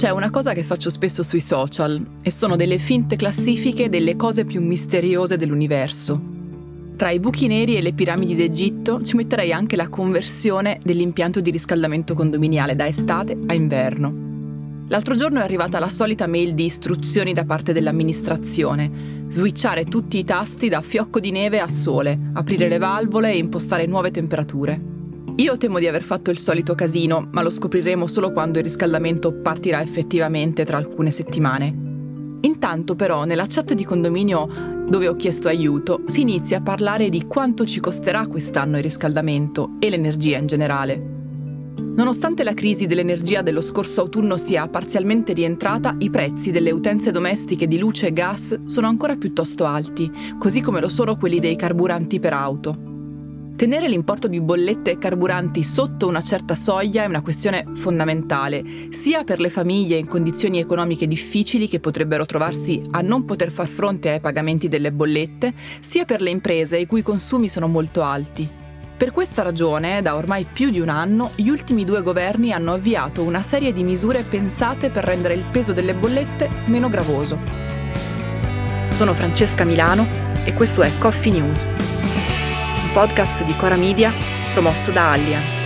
C'è una cosa che faccio spesso sui social e sono delle finte classifiche delle cose più misteriose dell'universo. Tra i buchi neri e le piramidi d'Egitto ci metterei anche la conversione dell'impianto di riscaldamento condominiale da estate a inverno. L'altro giorno è arrivata la solita mail di istruzioni da parte dell'amministrazione. Switchare tutti i tasti da fiocco di neve a sole, aprire le valvole e impostare nuove temperature. Io temo di aver fatto il solito casino, ma lo scopriremo solo quando il riscaldamento partirà effettivamente tra alcune settimane. Intanto però nella chat di condominio dove ho chiesto aiuto si inizia a parlare di quanto ci costerà quest'anno il riscaldamento e l'energia in generale. Nonostante la crisi dell'energia dello scorso autunno sia parzialmente rientrata, i prezzi delle utenze domestiche di luce e gas sono ancora piuttosto alti, così come lo sono quelli dei carburanti per auto. Tenere l'importo di bollette e carburanti sotto una certa soglia è una questione fondamentale, sia per le famiglie in condizioni economiche difficili che potrebbero trovarsi a non poter far fronte ai pagamenti delle bollette, sia per le imprese i cui consumi sono molto alti. Per questa ragione, da ormai più di un anno, gli ultimi due governi hanno avviato una serie di misure pensate per rendere il peso delle bollette meno gravoso. Sono Francesca Milano e questo è Coffee News, podcast di Cora Media promosso da Allianz.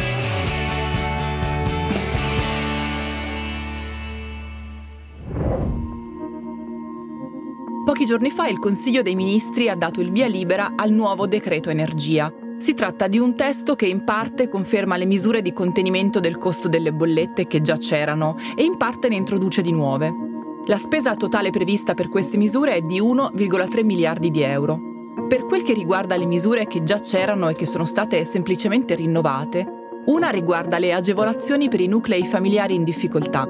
Pochi giorni fa il Consiglio dei Ministri ha dato il via libera al nuovo decreto energia, si tratta di un testo che in parte conferma le misure di contenimento del costo delle bollette che già c'erano e in parte ne introduce di nuove. La spesa totale prevista per queste misure è di 1,3 miliardi di euro. Per quel che riguarda le misure che già c'erano e che sono state semplicemente rinnovate, una riguarda le agevolazioni per i nuclei familiari in difficoltà,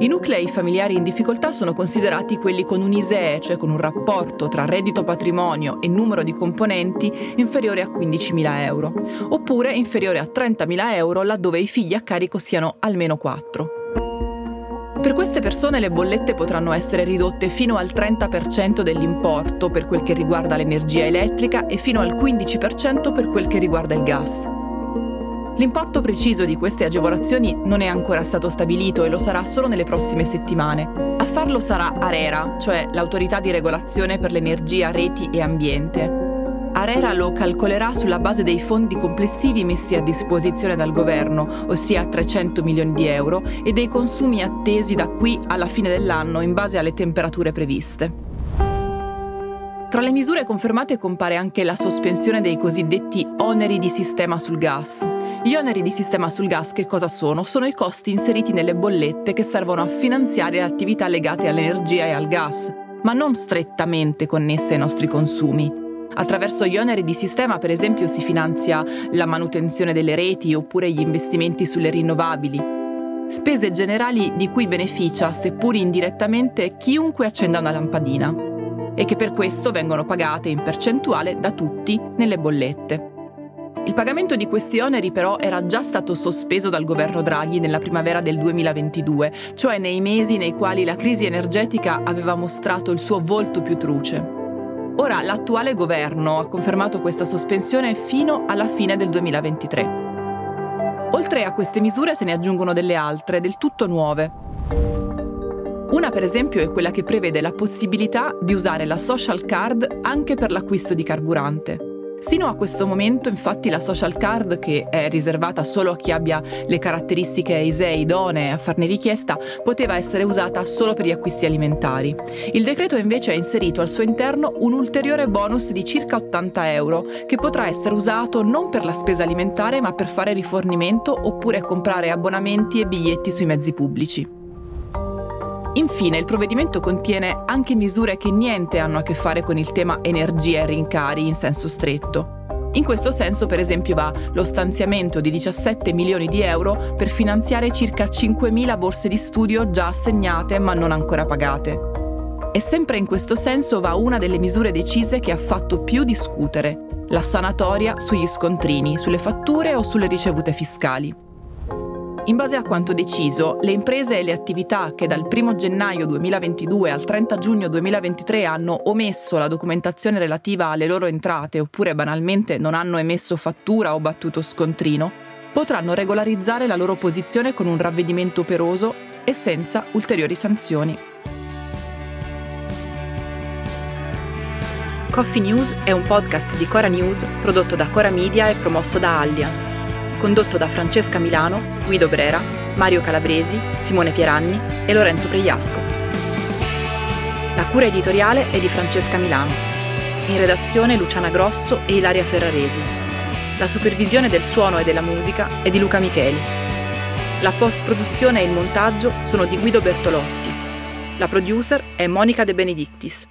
i nuclei familiari in difficoltà sono considerati quelli con un ISEE, cioè con un rapporto tra reddito patrimonio e numero di componenti inferiore a 15.000 euro, oppure inferiore a 30.000 euro laddove i figli a carico siano almeno 4. Per queste persone le bollette potranno essere ridotte fino al 30% dell'importo per quel che riguarda l'energia elettrica e fino al 15% per quel che riguarda il gas. L'importo preciso di queste agevolazioni non è ancora stato stabilito e lo sarà solo nelle prossime settimane. A farlo sarà ARERA, cioè l'autorità di regolazione per l'energia, reti e ambiente. ARERA lo calcolerà sulla base dei fondi complessivi messi a disposizione dal governo, ossia 300 milioni di euro, e dei consumi attesi da qui alla fine dell'anno in base alle temperature previste. Tra le misure confermate compare anche la sospensione dei cosiddetti oneri di sistema sul gas. Gli oneri di sistema sul gas che cosa sono? Sono i costi inseriti nelle bollette che servono a finanziare attività legate all'energia e al gas, ma non strettamente connesse ai nostri consumi. Attraverso gli oneri di sistema, per esempio, si finanzia la manutenzione delle reti oppure gli investimenti sulle rinnovabili. Spese generali di cui beneficia, seppur indirettamente, chiunque accenda una lampadina e che per questo vengono pagate in percentuale da tutti nelle bollette. Il pagamento di questi oneri però era già stato sospeso dal governo Draghi nella primavera del 2022, cioè nei mesi nei quali la crisi energetica aveva mostrato il suo volto più truce. Ora l'attuale governo ha confermato questa sospensione fino alla fine del 2023. Oltre a queste misure se ne aggiungono delle altre, del tutto nuove. Una per esempio è quella che prevede la possibilità di usare la social card anche per l'acquisto di carburante. Sino a questo momento infatti la social card, che è riservata solo a chi abbia le caratteristiche ISEE idonee a farne richiesta, poteva essere usata solo per gli acquisti alimentari. Il decreto invece ha inserito al suo interno un ulteriore bonus di circa 80 euro, che potrà essere usato non per la spesa alimentare ma per fare rifornimento oppure comprare abbonamenti e biglietti sui mezzi pubblici. Infine, il provvedimento contiene anche misure che niente hanno a che fare con il tema energia e rincari in senso stretto. In questo senso, per esempio, va lo stanziamento di 17 milioni di euro per finanziare circa 5.000 borse di studio già assegnate ma non ancora pagate. E sempre in questo senso va una delle misure decise che ha fatto più discutere, la sanatoria sugli scontrini, sulle fatture o sulle ricevute fiscali. In base a quanto deciso, le imprese e le attività che dal 1 gennaio 2022 al 30 giugno 2023 hanno omesso la documentazione relativa alle loro entrate oppure banalmente non hanno emesso fattura o battuto scontrino, potranno regolarizzare la loro posizione con un ravvedimento operoso e senza ulteriori sanzioni. Coffee News è un podcast di Cora News prodotto da Cora Media e promosso da Allianz, condotto da Francesca Milano, Guido Brera, Mario Calabresi, Simone Pieranni e Lorenzo Pregliasco. La cura editoriale è di Francesca Milano. In redazione Luciana Grosso e Ilaria Ferraresi. La supervisione del suono e della musica è di Luca Micheli. La post-produzione e il montaggio sono di Guido Bertolotti. La producer è Monica De Benedictis.